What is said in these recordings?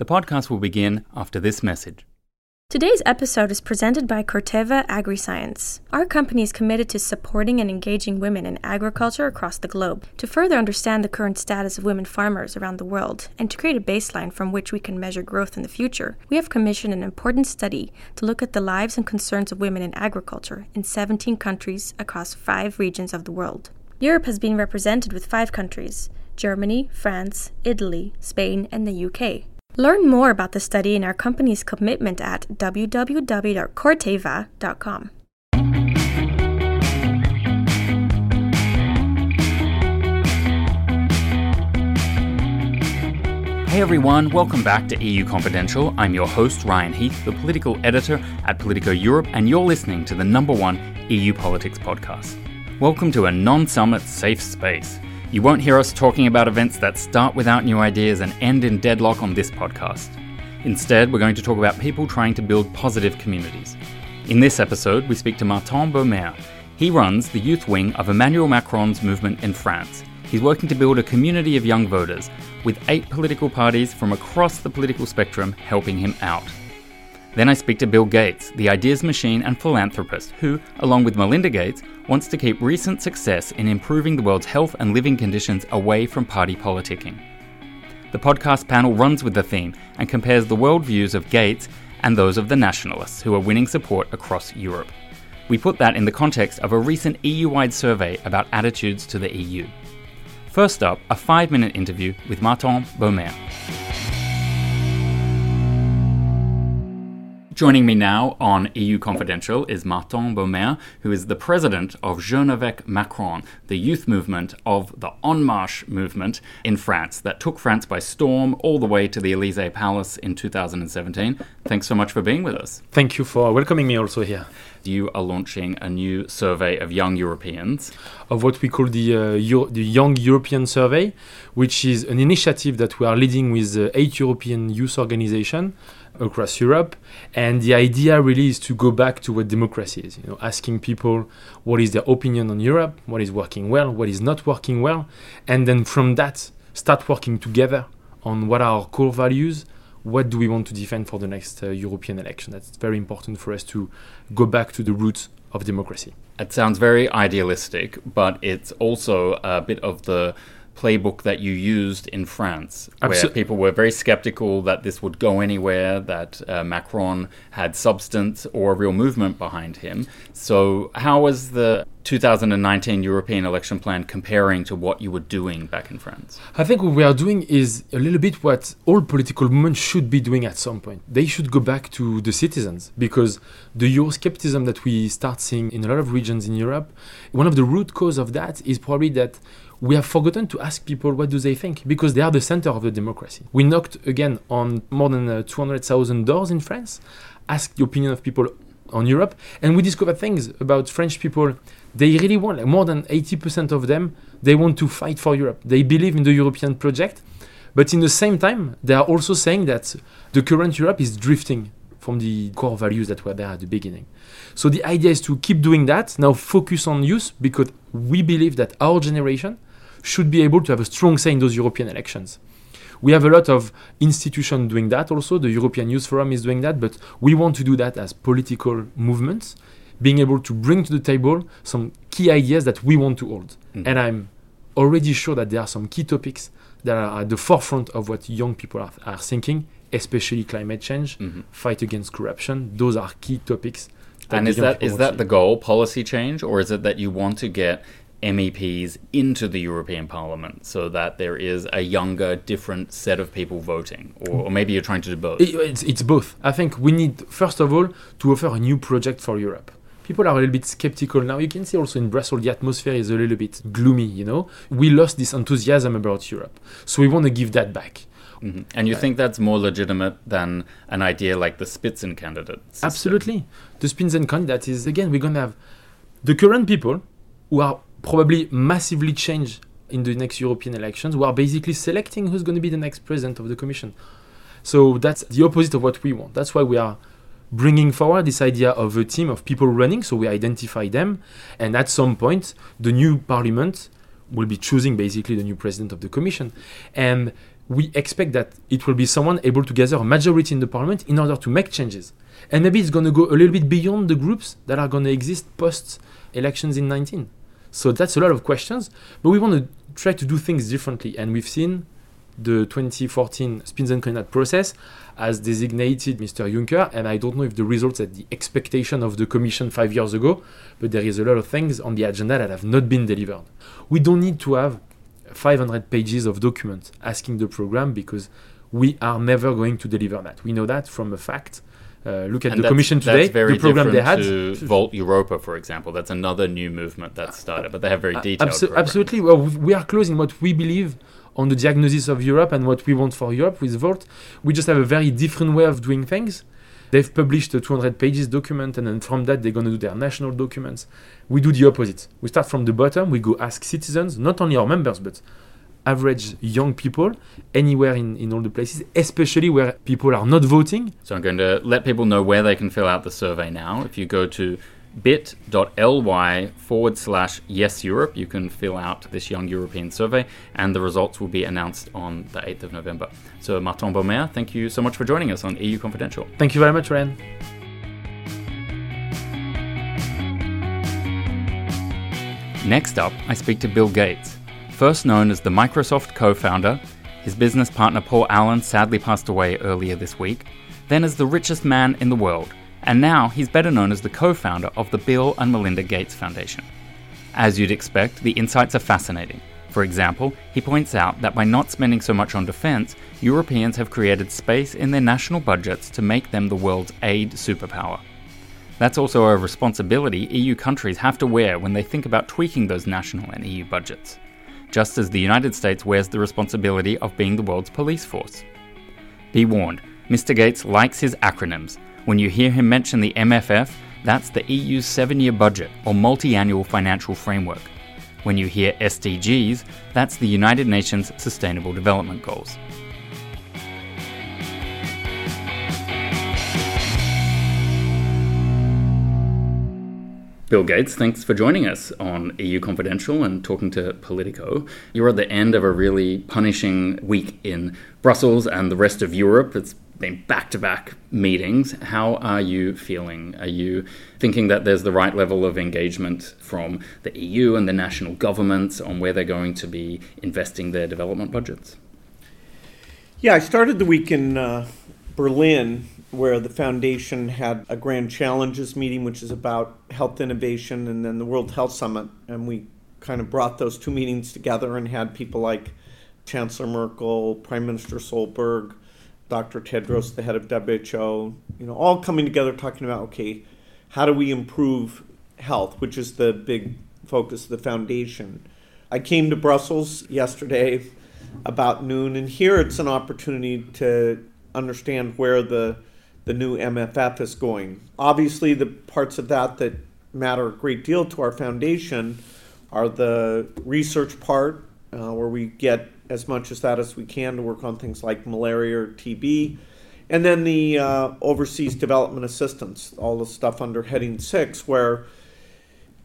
The podcast will begin after this message. Today's episode is presented by Corteva AgriScience. Our company is committed to supporting and engaging women in agriculture across the globe to further understand the current status of women farmers around the world and to create a baseline from which we can measure growth in the future. We have commissioned an important study to look at the lives and concerns of women in agriculture in 17 countries across five regions of the world. Europe has been represented with five countries Germany, France, Italy, Spain, and the UK. Learn more about the study and our company's commitment at www.corteva.com. Hey everyone, welcome back to EU Confidential. I'm your host, Ryan Heath, the political editor at Politico Europe, and you're listening to the number one EU politics podcast. Welcome to a non summit safe space. You won't hear us talking about events that start without new ideas and end in deadlock on this podcast. Instead, we're going to talk about people trying to build positive communities. In this episode, we speak to Martin Bohmert. He runs the youth wing of Emmanuel Macron's movement in France. He's working to build a community of young voters, with eight political parties from across the political spectrum helping him out. Then I speak to Bill Gates, the ideas machine and philanthropist, who, along with Melinda Gates, wants to keep recent success in improving the world's health and living conditions away from party politicking. The podcast panel runs with the theme and compares the worldviews of Gates and those of the nationalists who are winning support across Europe. We put that in the context of a recent EU wide survey about attitudes to the EU. First up, a five minute interview with Martin Bohmert. Joining me now on EU Confidential is Martin Bohmert, who is the president of Jeunes avec Macron, the youth movement of the En Marche movement in France that took France by storm all the way to the Elysee Palace in 2017. Thanks so much for being with us. Thank you for welcoming me also here. You are launching a new survey of young Europeans. Of what we call the, uh, Euro- the Young European Survey, which is an initiative that we are leading with uh, eight European youth organizations across Europe. And the idea really is to go back to what democracy is, you know, asking people what is their opinion on Europe, what is working well, what is not working well, and then from that start working together on what are our core values, what do we want to defend for the next uh, European election. That's very important for us to go back to the roots of democracy. It sounds very idealistic, but it's also a bit of the playbook that you used in France, where people were very skeptical that this would go anywhere, that uh, Macron had substance or a real movement behind him. So, how was the 2019 European election plan comparing to what you were doing back in France? I think what we are doing is a little bit what all political movements should be doing at some point. They should go back to the citizens because the Euroscepticism that we start seeing in a lot of regions in Europe, one of the root cause of that is probably that we have forgotten to ask people what do they think because they are the center of the democracy. We knocked again on more than uh, 200,000 doors in France, asked the opinion of people on Europe, and we discovered things about French people. They really want, like more than 80% of them, they want to fight for Europe. They believe in the European project, but in the same time, they are also saying that the current Europe is drifting from the core values that were there at the beginning. So the idea is to keep doing that, now focus on youth because we believe that our generation should be able to have a strong say in those European elections. We have a lot of institutions doing that also. The European Youth Forum is doing that, but we want to do that as political movements, being able to bring to the table some key ideas that we want to hold. Mhm. And I'm already sure that there are some key topics that are at the forefront of what young people are, are thinking, especially climate change, Mhm. fight against corruption. Those are key topics. And is that is that the goal, policy change, or is it that you want to get MEPs into the European Parliament so that there is a younger, different set of people voting, or, or maybe you're trying to do both? It- It's, it's both. I think we need, first of all, to offer a new project for Europe. People are a little bit skeptical now. You can see also in Brussels, the atmosphere is a little bit gloomy, you know. We lost this enthusiasm about Europe. So we want to give that back. Mhm. And you think that's more legitimate than an idea like the Spitzenkandidat? system? Absolutely. The Spitzenkandidat is, again, we're going to have the current people who are probably massively change in the next European elections, who are basically selecting who's going to be the next president of the Commission. So that's the opposite of what we want. That's why we are bringing forward this idea of a team of people running. So we identify them, and at some point, the new parliament will be choosing basically the new president of the Commission. And we expect that it will be someone able to gather a majority in the parliament in order to make changes. And maybe it's going to go a little bit beyond the groups that are going to exist post elections in 19. So that's a lot of questions, but we want to try to do things differently. And we've seen the 2014 Spins and Spitzenkandidat process as designated Mr. Juncker, and I don't know if the results at the expectation of the Commission five years ago, but there is a lot of things on the agenda that have not been delivered. We don't need to have 500 pages of documents asking the program because we are never going to deliver that. We know that from a fact. Uh, look at And the Commission today, the program they had. to Volt Europa, for example. That's another new movement that started, but they have very Uh, detailed. abso- absolutely. Well, we are close in what we believe on the diagnosis of Europe and what we want for Europe with Volt. We just have a very different way of doing things. They've published a 200 pages document, and then from that, they're going to do their national documents. We do the opposite. We start from the bottom. We go ask citizens, not only our members, but average young people anywhere in, in all the places, especially where people are not voting. So I'm going to let people know where they can fill out the survey now. If you go to bit.ly forward slash yes Europe, you can fill out this Young European survey, and the results will be announced on the 8th of November. So, Martin Bohmert, thank you so much for joining us on EU Confidential. Thank you very much, Ryan. Next up, I speak to Bill Gates. First known as the Microsoft co founder, his business partner Paul Allen sadly passed away earlier this week, then as the richest man in the world, and now he's better known as the co founder of the Bill and Melinda Gates Foundation. As you'd expect, the insights are fascinating. For example, he points out that by not spending so much on defense, Europeans have created space in their national budgets to make them the world's aid superpower. That's also a responsibility EU countries have to wear when they think about tweaking those national and EU budgets, just as the United States wears the responsibility of being the world's police force. Be warned, Mr. Gates likes his acronyms. When you hear him mention the MFF, that's the EU's seven year budget or multi annual financial framework. When you hear SDGs, that's the United Nations Sustainable Development Goals. Bill Gates, thanks for joining us on EU Confidential and talking to Politico. You're at the end of a really punishing week in Brussels and the rest of Europe. It's been back to back meetings. How are you feeling? Are you thinking that there's the right level of engagement from the EU and the national governments on where they're going to be investing their development budgets? Yeah, I started the week in uh, Berlin, where the foundation had a grand challenges meeting, which is about health innovation, and then the World Health Summit. And we kind of brought those two meetings together and had people like Chancellor Merkel, Prime Minister Solberg, Dr. Tedros, the head of WHO, you know, all coming together talking about okay, how do we improve health, which is the big focus of the foundation. I came to Brussels yesterday about noon, and here it's an opportunity to understand where the the new MFF is going. Obviously, the parts of that that matter a great deal to our foundation are the research part, uh, where we get as much as that as we can to work on things like malaria or TB, and then the uh, overseas development assistance, all the stuff under heading six, where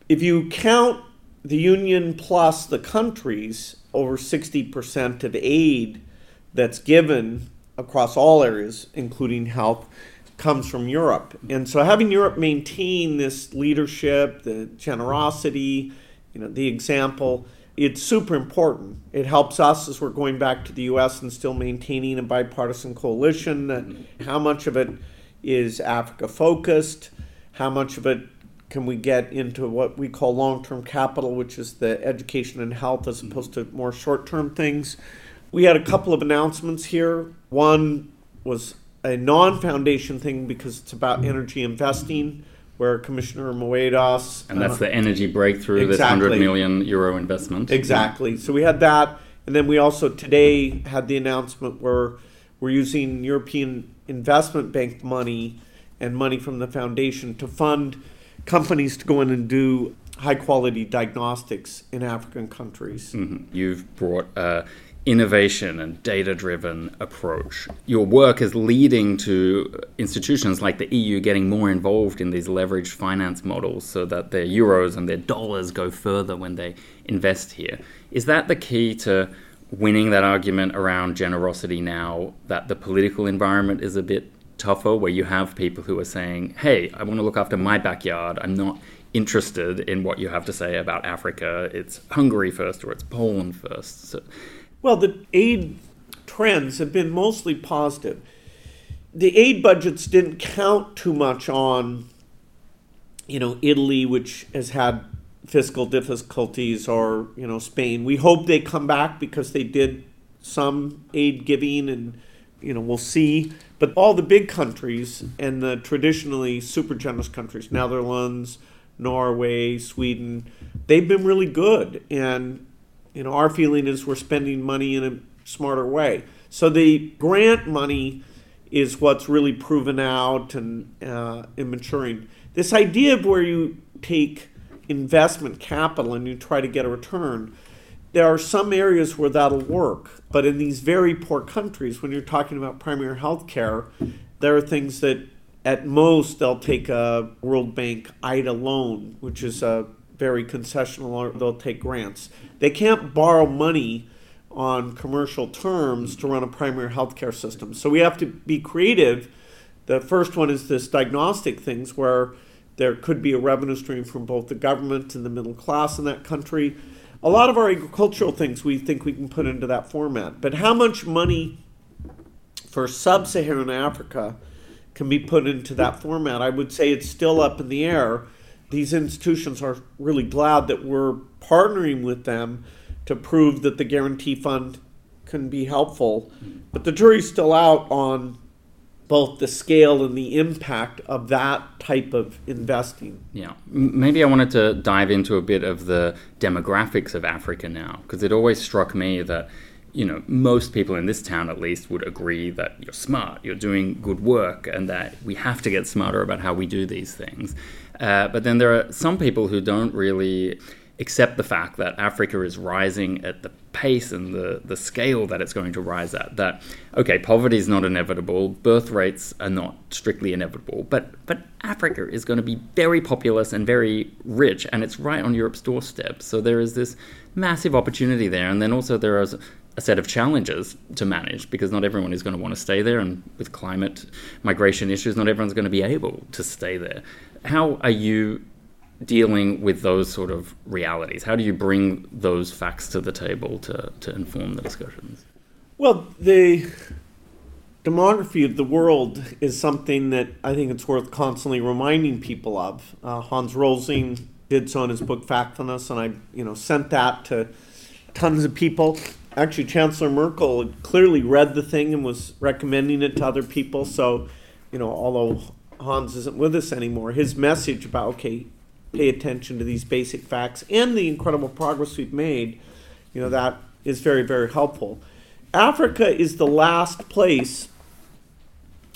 if you count the union plus the countries, over 60% of aid that's given across all areas, including health, comes from Europe. And so having Europe maintain this leadership, the generosity, you know, the example, it's super important. It helps us as we're going back to the US and still maintaining a bipartisan coalition. That how much of it is Africa focused? How much of it can we get into what we call long-term capital, which is the education and health as opposed to more short-term things? We had a couple of announcements here. One was a non-foundation thing because it's about energy investing, where Commissioner Moedas And that's uh, the energy breakthrough, this 100 million euro investment. Exactly. So we had that, and then we also today had the announcement where we're using European Investment Bank money and money from the foundation to fund companies to go in and do high quality diagnostics in African countries. Mhm. You've brought a innovation and data driven approach. Your work is leading to institutions like the EU getting more involved in these leveraged finance models so that their euros and their dollars go further when they invest here. Is that the key to winning that argument around generosity now that the political environment is a bit tougher, where you have people who are saying, hey, I want to look after my backyard. I'm not interested in what you have to say about Africa. It's Hungary first or it's Poland first. So, well, the aid trends have been mostly positive. The aid budgets didn't count too much on, you know, Italy, which has had fiscal difficulties, or you know, Spain. We hope they come back because they did some aid giving, and you know, we'll see. But all the big countries and the traditionally super generous countries, Netherlands, Norway, Sweden, they've been really good. And, you know, our feeling is we're spending money in a smarter way. So the grant money is what's really proven out and, uh, and maturing. This idea of where you take investment capital and you try to get a return, there are some areas where that'll work. But in these very poor countries, when you're talking about primary health care, there are things that at most they'll take a World Bank IDA loan, which is a very concessional, or they'll take grants. They can't borrow money on commercial terms to run a primary healthcare system. So we have to be creative. The first one is this diagnostic things where there could be a revenue stream from both the government and the middle class in that country. A lot of our agricultural things we think we can put into that format. But how much money for sub Saharan Africa can be put into that format. I would say it's still up in the air. These institutions are really glad that we're partnering with them to prove that the guarantee fund can be helpful. But the jury's still out on both the scale and the impact of that type of investing. Yeah. Maybe I wanted to dive into a bit of the demographics of Africa now, because it always struck me that you know, most people in this town at least would agree that you're smart, you're doing good work, and that we have to get smarter about how we do these things. Uh, but then there are some people who don't really accept the fact that Africa is rising at the pace and the, the scale that it's going to rise at. That, okay, poverty is not inevitable, birth rates are not strictly inevitable, but, but Africa is going to be very populous and very rich, and it's right on Europe's doorstep. So there is this massive opportunity there. And then also there are a set of challenges to manage because not everyone is going to want to stay there, and with climate migration issues, not everyone's going to be able to stay there. How are you dealing with those sort of realities? How do you bring those facts to the table to, to inform the discussions? Well, the demography of the world is something that I think it's worth constantly reminding people of. Uh, Hans Rosling did so in his book Factfulness, and I, you know, sent that to tons of people actually Chancellor Merkel clearly read the thing and was recommending it to other people. So, you know, although Hans isn't with us anymore, his message about okay, pay attention to these basic facts and the incredible progress we've made, you know, that is very very helpful. Africa is the last place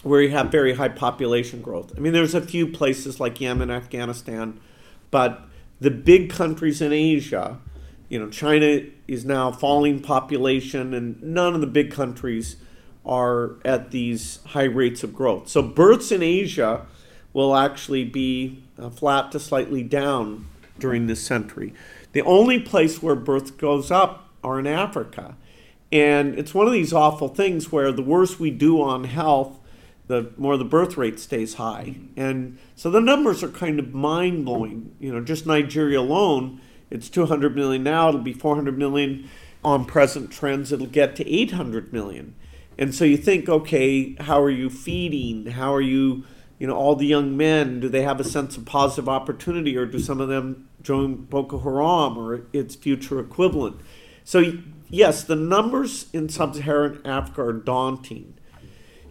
where you have very high population growth. I mean, there's a few places like Yemen, Afghanistan, but the big countries in Asia you know, China is now falling population, and none of the big countries are at these high rates of growth. So births in Asia will actually be uh, flat to slightly down during this century. The only place where birth goes up are in Africa. And it's one of these awful things where the worse we do on health, the more the birth rate stays high. And so the numbers are kind of mind blowing. You know, just Nigeria alone it's 200 million now, it'll be 400 million on present trends, it'll get to 800 million. And so you think, okay, how are you feeding? How are you, you know, all the young men, do they have a sense of positive opportunity or do some of them join Boko Haram or its future equivalent? So, yes, the numbers in sub Saharan Africa are daunting.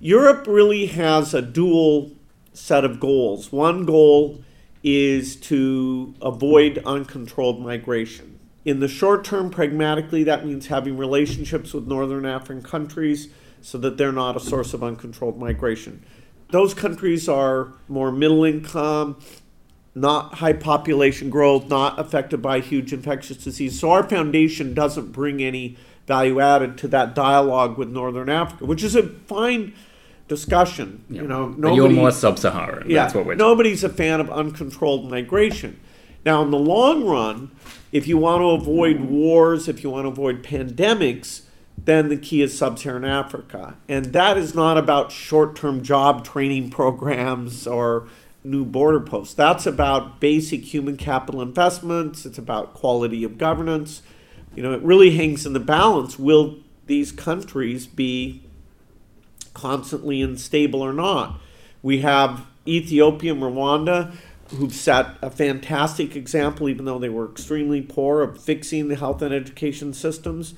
Europe really has a dual set of goals. One goal is to avoid uncontrolled migration. In the short term, pragmatically, that means having relationships with northern African countries so that they're not a source of uncontrolled migration. Those countries are more middle income, not high population growth, not affected by huge infectious disease. So our foundation doesn't bring any value added to that dialogue with Northern Africa, which is a fine discussion. Yeah. You know, nobody, you're more sub-Saharan. Yeah, That's what we're. Nobody's a fan of uncontrolled migration. Now, in the long run, if you want to avoid wars, if you want to avoid pandemics, then the key is sub Saharan Africa. And that is not about short term job training programs or new border posts. That's about basic human capital investments, it's about quality of governance. You know, it really hangs in the balance. Will these countries be constantly unstable or not? We have Ethiopia and Rwanda who've set a fantastic example, even though they were extremely poor, of fixing the health and education systems.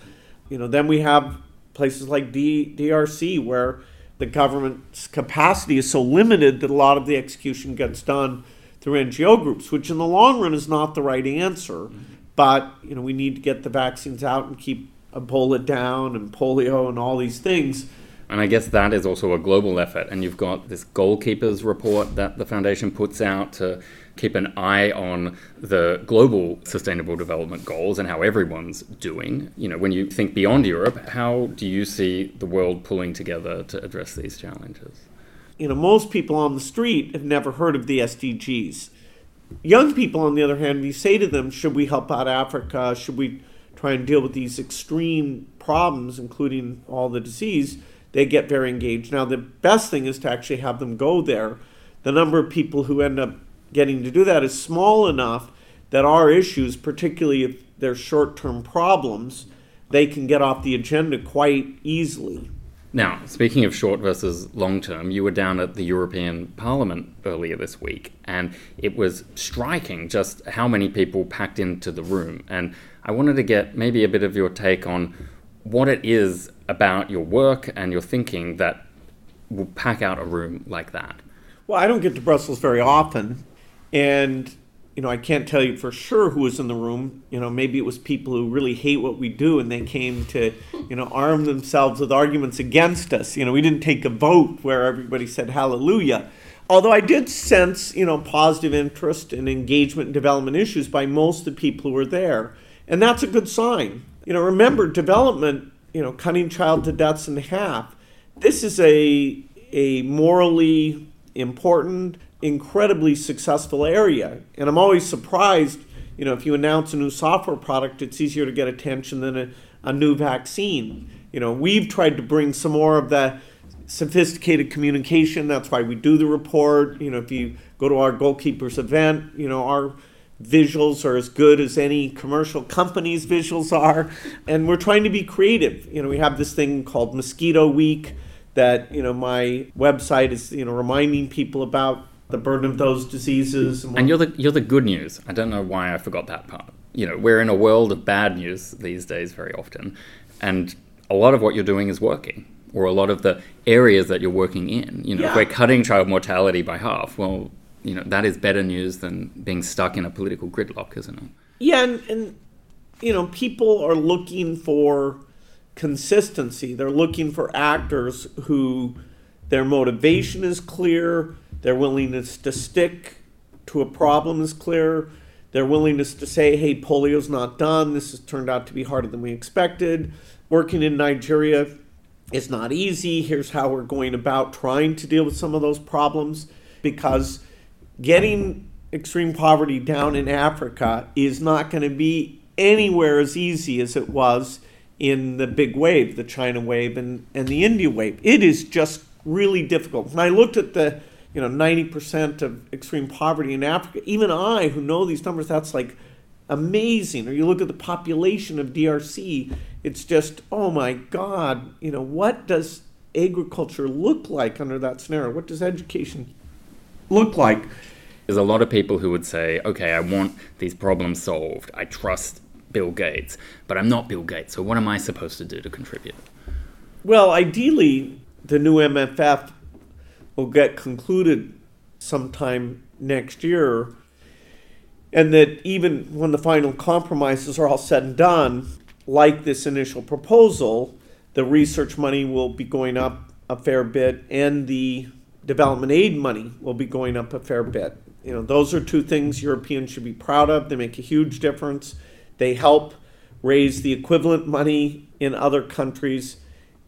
You know, then we have places like D- DRC where the government's capacity is so limited that a lot of the execution gets done through NGO groups, which in the long run is not the right answer. Mm-hmm. But you know, we need to get the vaccines out and keep Ebola down and polio and all these things. And I guess that is also a global effort. And you've got this goalkeepers report that the foundation puts out to keep an eye on the global sustainable development goals and how everyone's doing. You know, when you think beyond Europe, how do you see the world pulling together to address these challenges? You know, most people on the street have never heard of the SDGs. Young people, on the other hand, we say to them, should we help out Africa? Should we try and deal with these extreme problems, including all the disease? They get very engaged. Now, the best thing is to actually have them go there. The number of people who end up getting to do that is small enough that our issues, particularly if they're short term problems, they can get off the agenda quite easily. Now, speaking of short versus long term, you were down at the European Parliament earlier this week, and it was striking just how many people packed into the room. And I wanted to get maybe a bit of your take on what it is about your work and your thinking that will pack out a room like that. Well, I don't get to Brussels very often, and you know, I can't tell you for sure who was in the room. You know, maybe it was people who really hate what we do and they came to, you know, arm themselves with arguments against us. You know, we didn't take a vote where everybody said hallelujah. Although I did sense, you know, positive interest and engagement in development issues by most of the people who were there. And that's a good sign. You know, remember development, you know, cutting child to deaths in half. This is a a morally important incredibly successful area. And I'm always surprised, you know, if you announce a new software product, it's easier to get attention than a, a new vaccine. You know, we've tried to bring some more of that sophisticated communication. That's why we do the report. You know, if you go to our goalkeepers event, you know, our visuals are as good as any commercial company's visuals are. And we're trying to be creative. You know, we have this thing called Mosquito Week that, you know, my website is, you know, reminding people about the burden of those diseases. And, and you're the you're the good news. I don't know why I forgot that part. You know, we're in a world of bad news these days very often, and a lot of what you're doing is working, or a lot of the areas that you're working in. You know, yeah. if we're cutting child mortality by half, well, you know, that is better news than being stuck in a political gridlock, isn't it? Yeah, and, and you know, people are looking for consistency. They're looking for actors who their motivation is clear their willingness to stick to a problem is clear. Their willingness to say, hey, polio's not done. This has turned out to be harder than we expected. Working in Nigeria is not easy. Here's how we're going about trying to deal with some of those problems because getting extreme poverty down in Africa is not going to be anywhere as easy as it was in the big wave, the China wave and, and the India wave. It is just really difficult. When I looked at the you know 90% of extreme poverty in Africa. Even I, who know these numbers, that's like amazing. Or you look at the population of DRC, it's just oh my God. You know what does agriculture look like under that scenario? What does education look like? There's a lot of people who would say, okay, I want these problems solved. I trust Bill Gates, but I'm not Bill Gates. So what am I supposed to do to contribute? Well, ideally, the new MFF will get concluded sometime next year. And that even when the final compromises are all said and done, like this initial proposal, the research money will be going up a fair bit and the development aid money will be going up a fair bit. You know, those are two things Europeans should be proud of. They make a huge difference. They help raise the equivalent money in other countries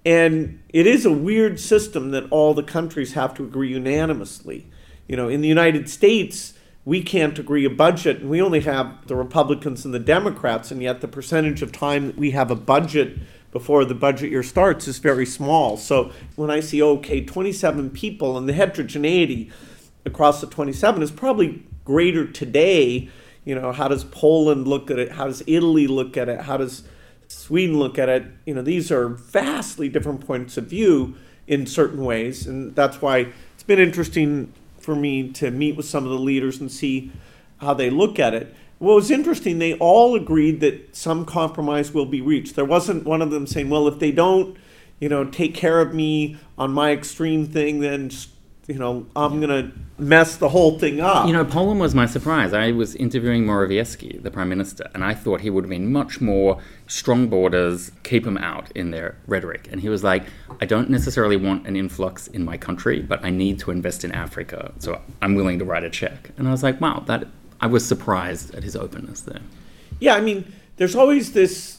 and it is a weird system that all the countries have to agree unanimously. You know, in the United States, we can't agree a budget, and we only have the Republicans and the Democrats, and yet the percentage of time that we have a budget before the budget year starts is very small. So when I see, okay, 27 people and the heterogeneity across the 27 is probably greater today. You know, how does Poland look at it? How does Italy look at it? How does Sweden look at it? You know, these are vastly different points of view in certain ways. And that's why it's been interesting for me to meet with some of the leaders and see how they look at it. What was interesting, they all agreed that some compromise will be reached. There wasn't one of them saying, well, if they don't, you know, take care of me on my extreme thing, then, you know, I'm going to mess the whole thing up. You know, Poland was my surprise. I was interviewing Morawiecki, the prime minister, and I thought he would have been much more strong borders, keep them out in their rhetoric. And he was like, I don't necessarily want an influx in my country, but I need to invest in Africa, so I'm willing to write a check. And I was like, wow, that I was surprised at his openness there. Yeah, I mean, there's always this,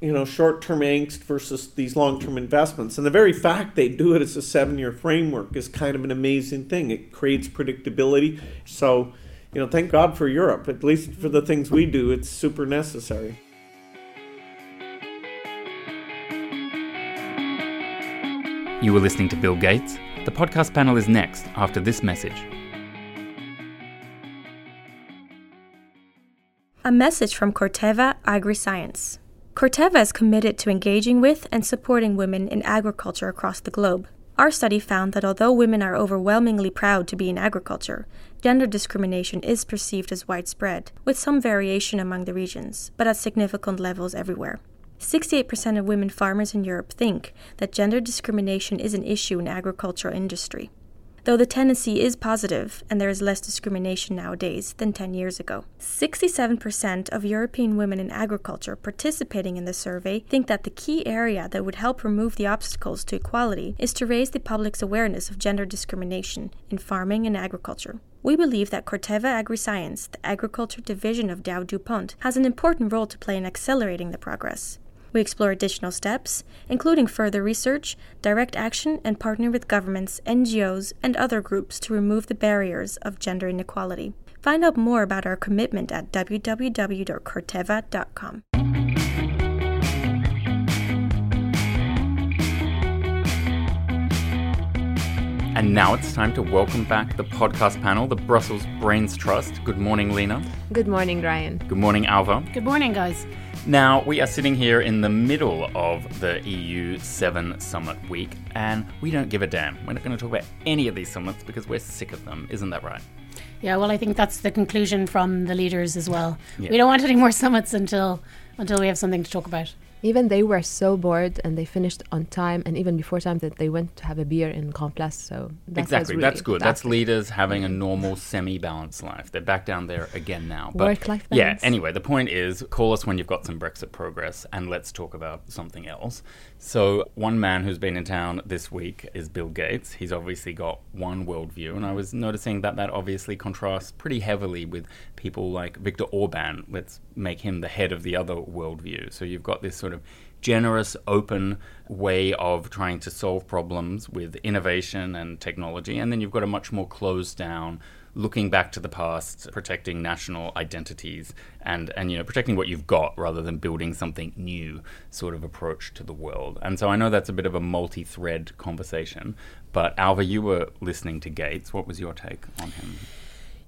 you know, short-term angst versus these long-term investments, and the very fact they do it as a seven-year framework is kind of an amazing thing. It creates predictability. So, you know, thank God for Europe. At least for the things we do, it's super necessary. You were listening to Bill Gates. The podcast panel is next after this message. A message from Corteva AgriScience. Corteva is committed to engaging with and supporting women in agriculture across the globe. Our study found that although women are overwhelmingly proud to be in agriculture, gender discrimination is perceived as widespread, with some variation among the regions, but at significant levels everywhere. 68% of women farmers in Europe think that gender discrimination is an issue in agricultural industry though the tendency is positive and there is less discrimination nowadays than 10 years ago. 67% of European women in agriculture participating in the survey think that the key area that would help remove the obstacles to equality is to raise the public's awareness of gender discrimination in farming and agriculture. We believe that Corteva AgriScience, the agriculture division of Dow DuPont, has an important role to play in accelerating the progress. We explore additional steps, including further research, direct action, and partnering with governments, NGOs, and other groups to remove the barriers of gender inequality. Find out more about our commitment at www.corteva.com. And now it's time to welcome back the podcast panel, the Brussels Brains Trust. Good morning, Lena. Good morning, Ryan. Good morning, Alva. Good morning, guys. Now, we are sitting here in the middle of the EU 7 Summit week, and we don't give a damn. We're not going to talk about any of these summits because we're sick of them. Isn't that right? Yeah, well, I think that's the conclusion from the leaders as well. Yeah. We don't want any more summits until until we have something to talk about. Even they were so bored and they finished on time and even before time that they went to have a beer in Complas. So that exactly, really that's good. That's leaders having a mm. normal, semi-balanced life. They're back down there again now. Work-life Yeah. Anyway, the point is, call us when you've got some Brexit progress, and let's talk about something else. So one man who's been in town this week is Bill Gates. He's obviously got one worldview, and I was noticing that that obviously contrasts pretty heavily with people like Viktor Orban. Let's make him the head of the other worldview. So you've got this sort of generous, open way of trying to solve problems with innovation and technology, and then you've got a much more closed down looking back to the past, protecting national identities, and and you know protecting what you've got rather than building something new sort of approach to the world. And so I know that's a bit of a multi-thread conversation, but Alva, you were listening to Gates. What was your take on him?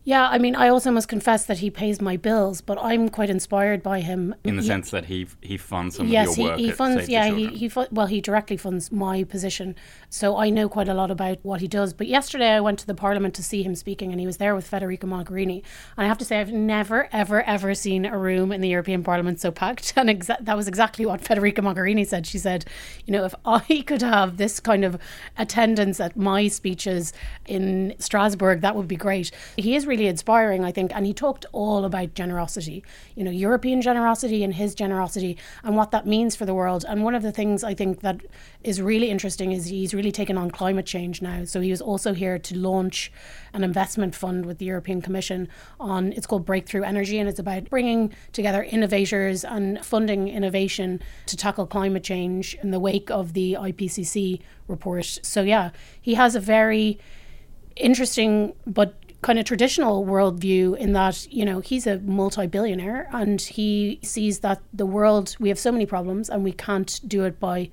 Yeah, I mean, I also must confess that he pays my bills, but I'm quite inspired by him. In the he, sense that he he funds some yes, of your work. Yes, he, he funds. yeah, he he fu- well, he directly funds my position, so I know quite a lot about what he does. But yesterday I went to the Parliament to see him speaking, and he was there with Federica Mogherini. And I have to say, I've never, ever, ever seen a room in the European Parliament so packed. And exa- that was exactly what Federica Mogherini said. She said, you know, if I could have this kind of attendance at my speeches in Strasbourg, that would be great. He is really inspiring. I think. And he talked all about generosity, you know, European generosity and his generosity and what that means for the world. And one of the things I think that is really interesting is he's really taken on climate change now. So he was also here to launch an investment fund with the European Commission on, it's called Breakthrough Energy, and it's about bringing together innovators and funding innovation to tackle climate change in the wake of the IPCC report. So, yeah, he has a very interesting but kind of traditional worldview in that, you know, he's a multi billionaire and he sees that the world, we have so many problems and we can't do it by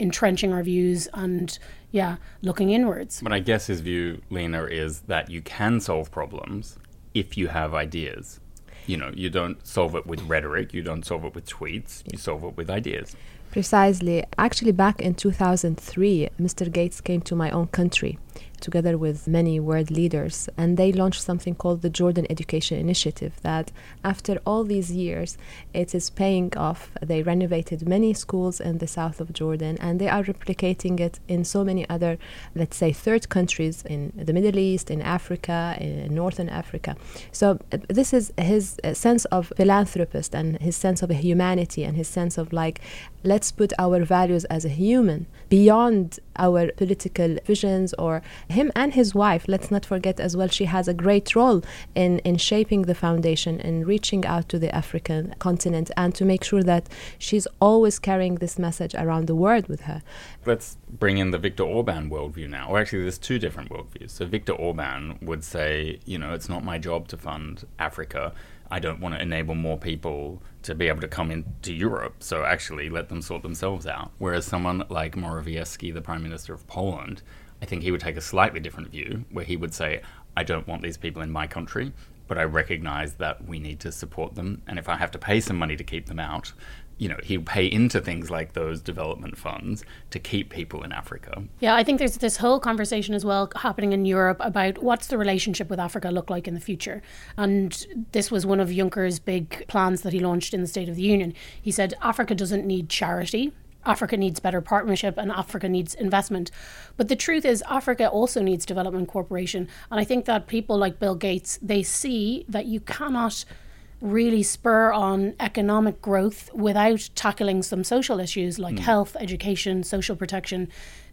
entrenching our views and, yeah, looking inwards. But I guess his view, Lena, is that you can solve problems if you have ideas. You know, you don't solve it with rhetoric, you don't solve it with tweets, you solve it with ideas. Precisely. Actually, back in 2003, Mr. Gates came to my own country together with many world leaders, and they launched something called the Jordan Education Initiative. That after all these years, it is paying off. They renovated many schools in the south of Jordan, and they are replicating it in so many other, let's say, third countries in the Middle East, in Africa, in Northern Africa. So uh, this is his uh, sense of philanthropist and his sense of humanity and his sense of like, let's put our values as a human beyond our political visions or him and his wife let's not forget as well she has a great role in in shaping the foundation and reaching out to the african continent and to make sure that she's always carrying this message around the world with her let's bring in the Viktor Orban worldview now. Or actually, there's two different worldviews. So Viktor Orban would say, you know, it's not my job to fund Africa. I don't want to enable more people to be able to come into Europe. So actually, let them sort themselves out. Whereas someone like Morawiecki, the Prime Minister of Poland, I think he would take a slightly different view, where he would say, I don't want these people in my country, but I recognize that we need to support them. And if I have to pay some money to keep them out, you know, he'd pay into things like those development funds to keep people in Africa. Yeah, I think there's this whole conversation as well happening in Europe about what's the relationship with Africa look like in the future. And this was one of Juncker's big plans that he launched in the State of the Union. He said Africa doesn't need charity. Africa needs better partnership and Africa needs investment. But the truth is, Africa also needs development cooperation. And I think that people like Bill Gates, they see that you cannot really spur on economic growth without tackling some social issues like mm. health, education, social protection.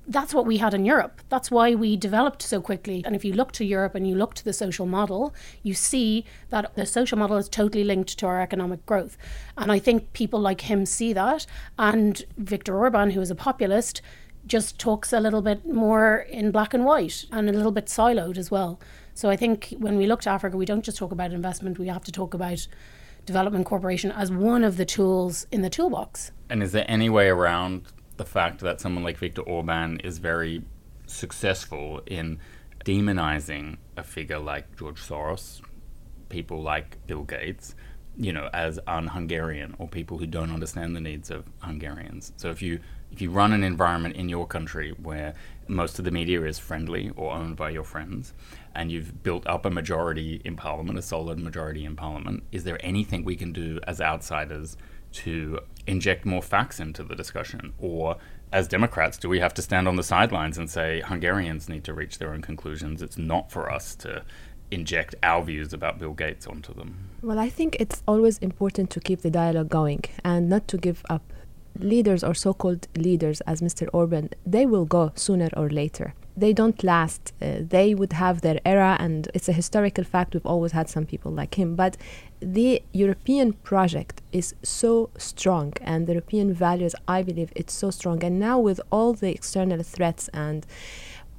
That's what we had in Europe. That's why we developed so quickly. And if you look to Europe and you look to the social model, you see that the social model is totally linked to our economic growth. And I think people like him see that. And Viktor Orban, who is a populist, just talks a little bit more in black and white and a little bit siloed as well. So I think when we look to Africa, we don't just talk about investment, we have to talk about development cooperation as one of the tools in the toolbox. And is there any way around the fact that someone like Viktor Orban is very successful in demonizing a figure like George Soros, people like Bill Gates, you know, as un-Hungarian or people who don't understand the needs of Hungarians. So if you if you run an environment in your country where most of the media is friendly or owned by your friends, and you've built up a majority in Parliament, a solid majority in Parliament, is there anything we can do as outsiders to inject more facts into the discussion? Or as Democrats, do we have to stand on the sidelines and say Hungarians need to reach their own conclusions? It's not for us to inject our views about Bill Gates onto them? Well, I think it's always important to keep the dialogue going and not to give up leaders or so called leaders, as Mr. Orban, they will go sooner or later. They don't last. Uh, they would have their era, and it's a historical fact. We've always had some people like him. But the European project is so strong, and the European values, I believe, it's so strong. And now, with all the external threats and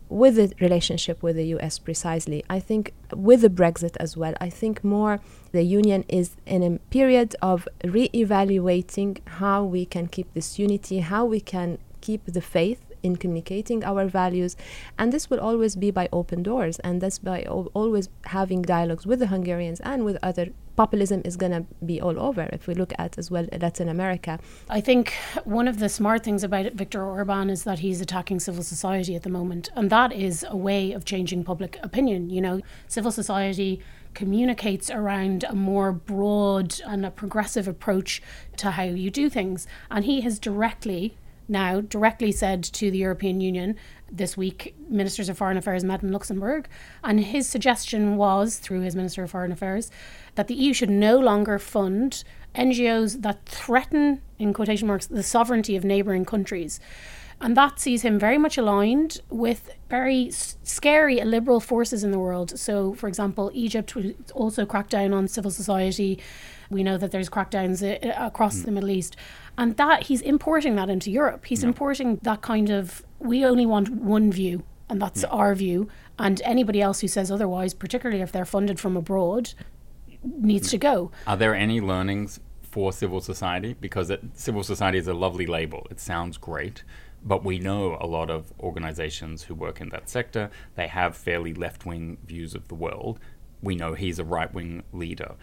with the relationship with the US precisely. I think with the Brexit as well, I think more the Union is in a period of re evaluating how we can keep this unity, how we can keep the faith in communicating our values and this will always be by open doors and that's by always having dialogues with the Hungarians and with other populism is going to be all over if we look at as well Latin America. I think one of the smart things about Viktor Orban is that he's attacking civil society at the moment, and that is a way of changing public opinion. You know, civil society communicates around a more broad and a progressive approach to how you do things, and he has directly now directly said to the European Union this week, ministers of foreign affairs met in Luxembourg, and his suggestion was, through his Minister of Foreign Affairs, that the EU should no longer fund NGOs that threaten, in quotation marks, the sovereignty of neighbouring countries. And that sees him very much aligned with very scary liberal forces in the world. So, for example, Egypt would also crack down on civil society. We know that there's crackdowns uh, across mm. the Middle East. And that he's importing that into Europe. He's importing that kind of we only want one view and that's yeah. our view And anybody else who says otherwise, particularly if they're funded from abroad, needs to go. Are there any learnings for civil society? Because it, civil society is a lovely label. It sounds great. But we know a lot of organizations who work in that sector, they have fairly left wing views of the world. We know he's a right wing leader.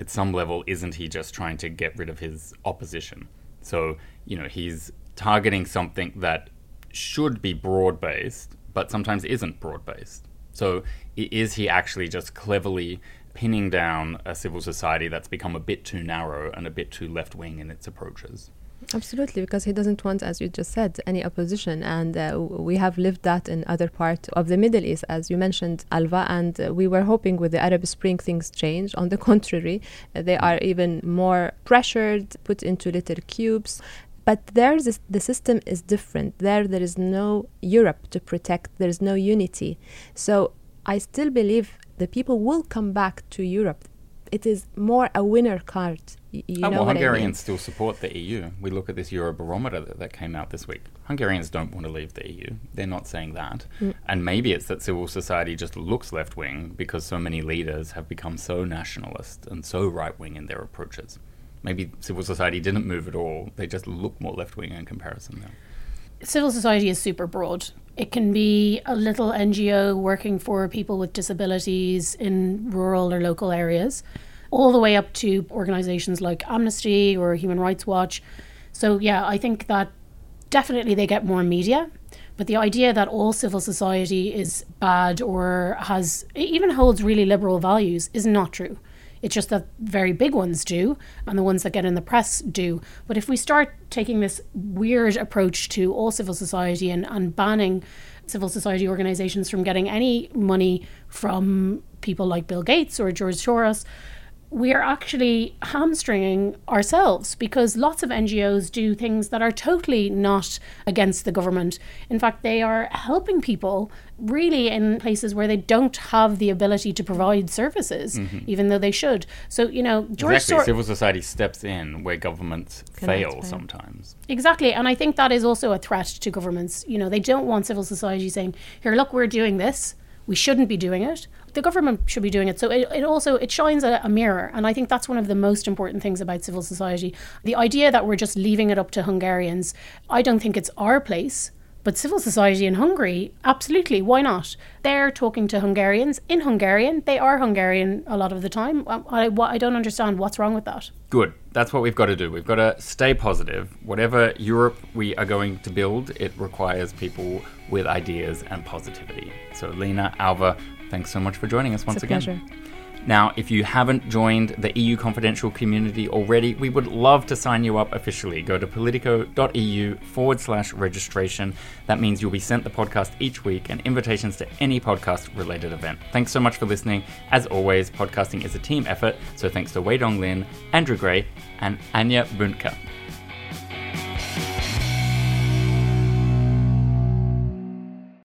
At some level, isn't he just trying to get rid of his opposition? So, you know, he's targeting something that should be broad based, but sometimes isn't broad based. So, is he actually just cleverly pinning down a civil society that's become a bit too narrow and a bit too left wing in its approaches? Absolutely, because he doesn't want, as you just said, any opposition, and uh, we have lived that in other parts of the Middle East, as you mentioned, Alva, and uh, we were hoping with the Arab Spring things change. On the contrary, uh, they are even more pressured, put into little cubes. But there, the system is different. There, there is no Europe to protect. There is no unity. So I still believe the people will come back to Europe it is more a winner card. You oh, well, Hungarians I mean? still support the EU. We look at this Eurobarometer that, that, came out this week. Hungarians don't want to leave the EU. They're not saying that. Mm. And maybe it's that civil society just looks left wing because so many leaders have become so nationalist and so right wing in their approaches. Maybe civil society didn't move at all. They just look more left wing in comparison now civil society is super broad. It can be a little NGO working for people with disabilities in rural or local areas, all the way up to organizations like Amnesty or Human Rights Watch. So, yeah, I think that definitely they get more media. But the idea that all civil society is bad or has even holds really liberal values is not true. It's just that very big ones do, and the ones that get in the press do. But if we start taking this weird approach to all civil society and, and banning civil society organizations from getting any money from people like Bill Gates or George Soros, we are actually hamstringing ourselves because lots of NGOs do things that are totally not against the government. In fact, they are helping people really in places where they don't have the ability to provide services, mm-hmm. even though they should. So, you know, George exactly. Sor- civil society steps in where governments fail sometimes. Exactly. And I think that is also a threat to governments. You know, they don't want civil society saying, here, look, we're doing this we shouldn't be doing it the government should be doing it. So it, it also it shines a, a, mirror. And i think that's one of the most important things about civil society. The idea that we're just leaving it up to hungarians i don't think it's our place but civil society in Hungary, absolutely, why not? They're talking to Hungarians in Hungarian. They are Hungarian a lot of the time. Um, I, I, I don't understand what's wrong with that. Good. That's what we've got to do. We've got to stay positive. Whatever Europe we are going to build, it requires people with ideas and positivity. So, Lena, Alva, thanks so much for joining us once again. Pleasure. Now, if you haven't joined the EU Confidential community already, we would love to sign you up officially. Go to politico.eu forward slash registration. That means you'll be sent the podcast each week and invitations to any podcast related event. Thanks so much for listening. As always, podcasting is a team effort, so thanks to Wei Dong Lin, Andrew Gray, and Anya Buntka.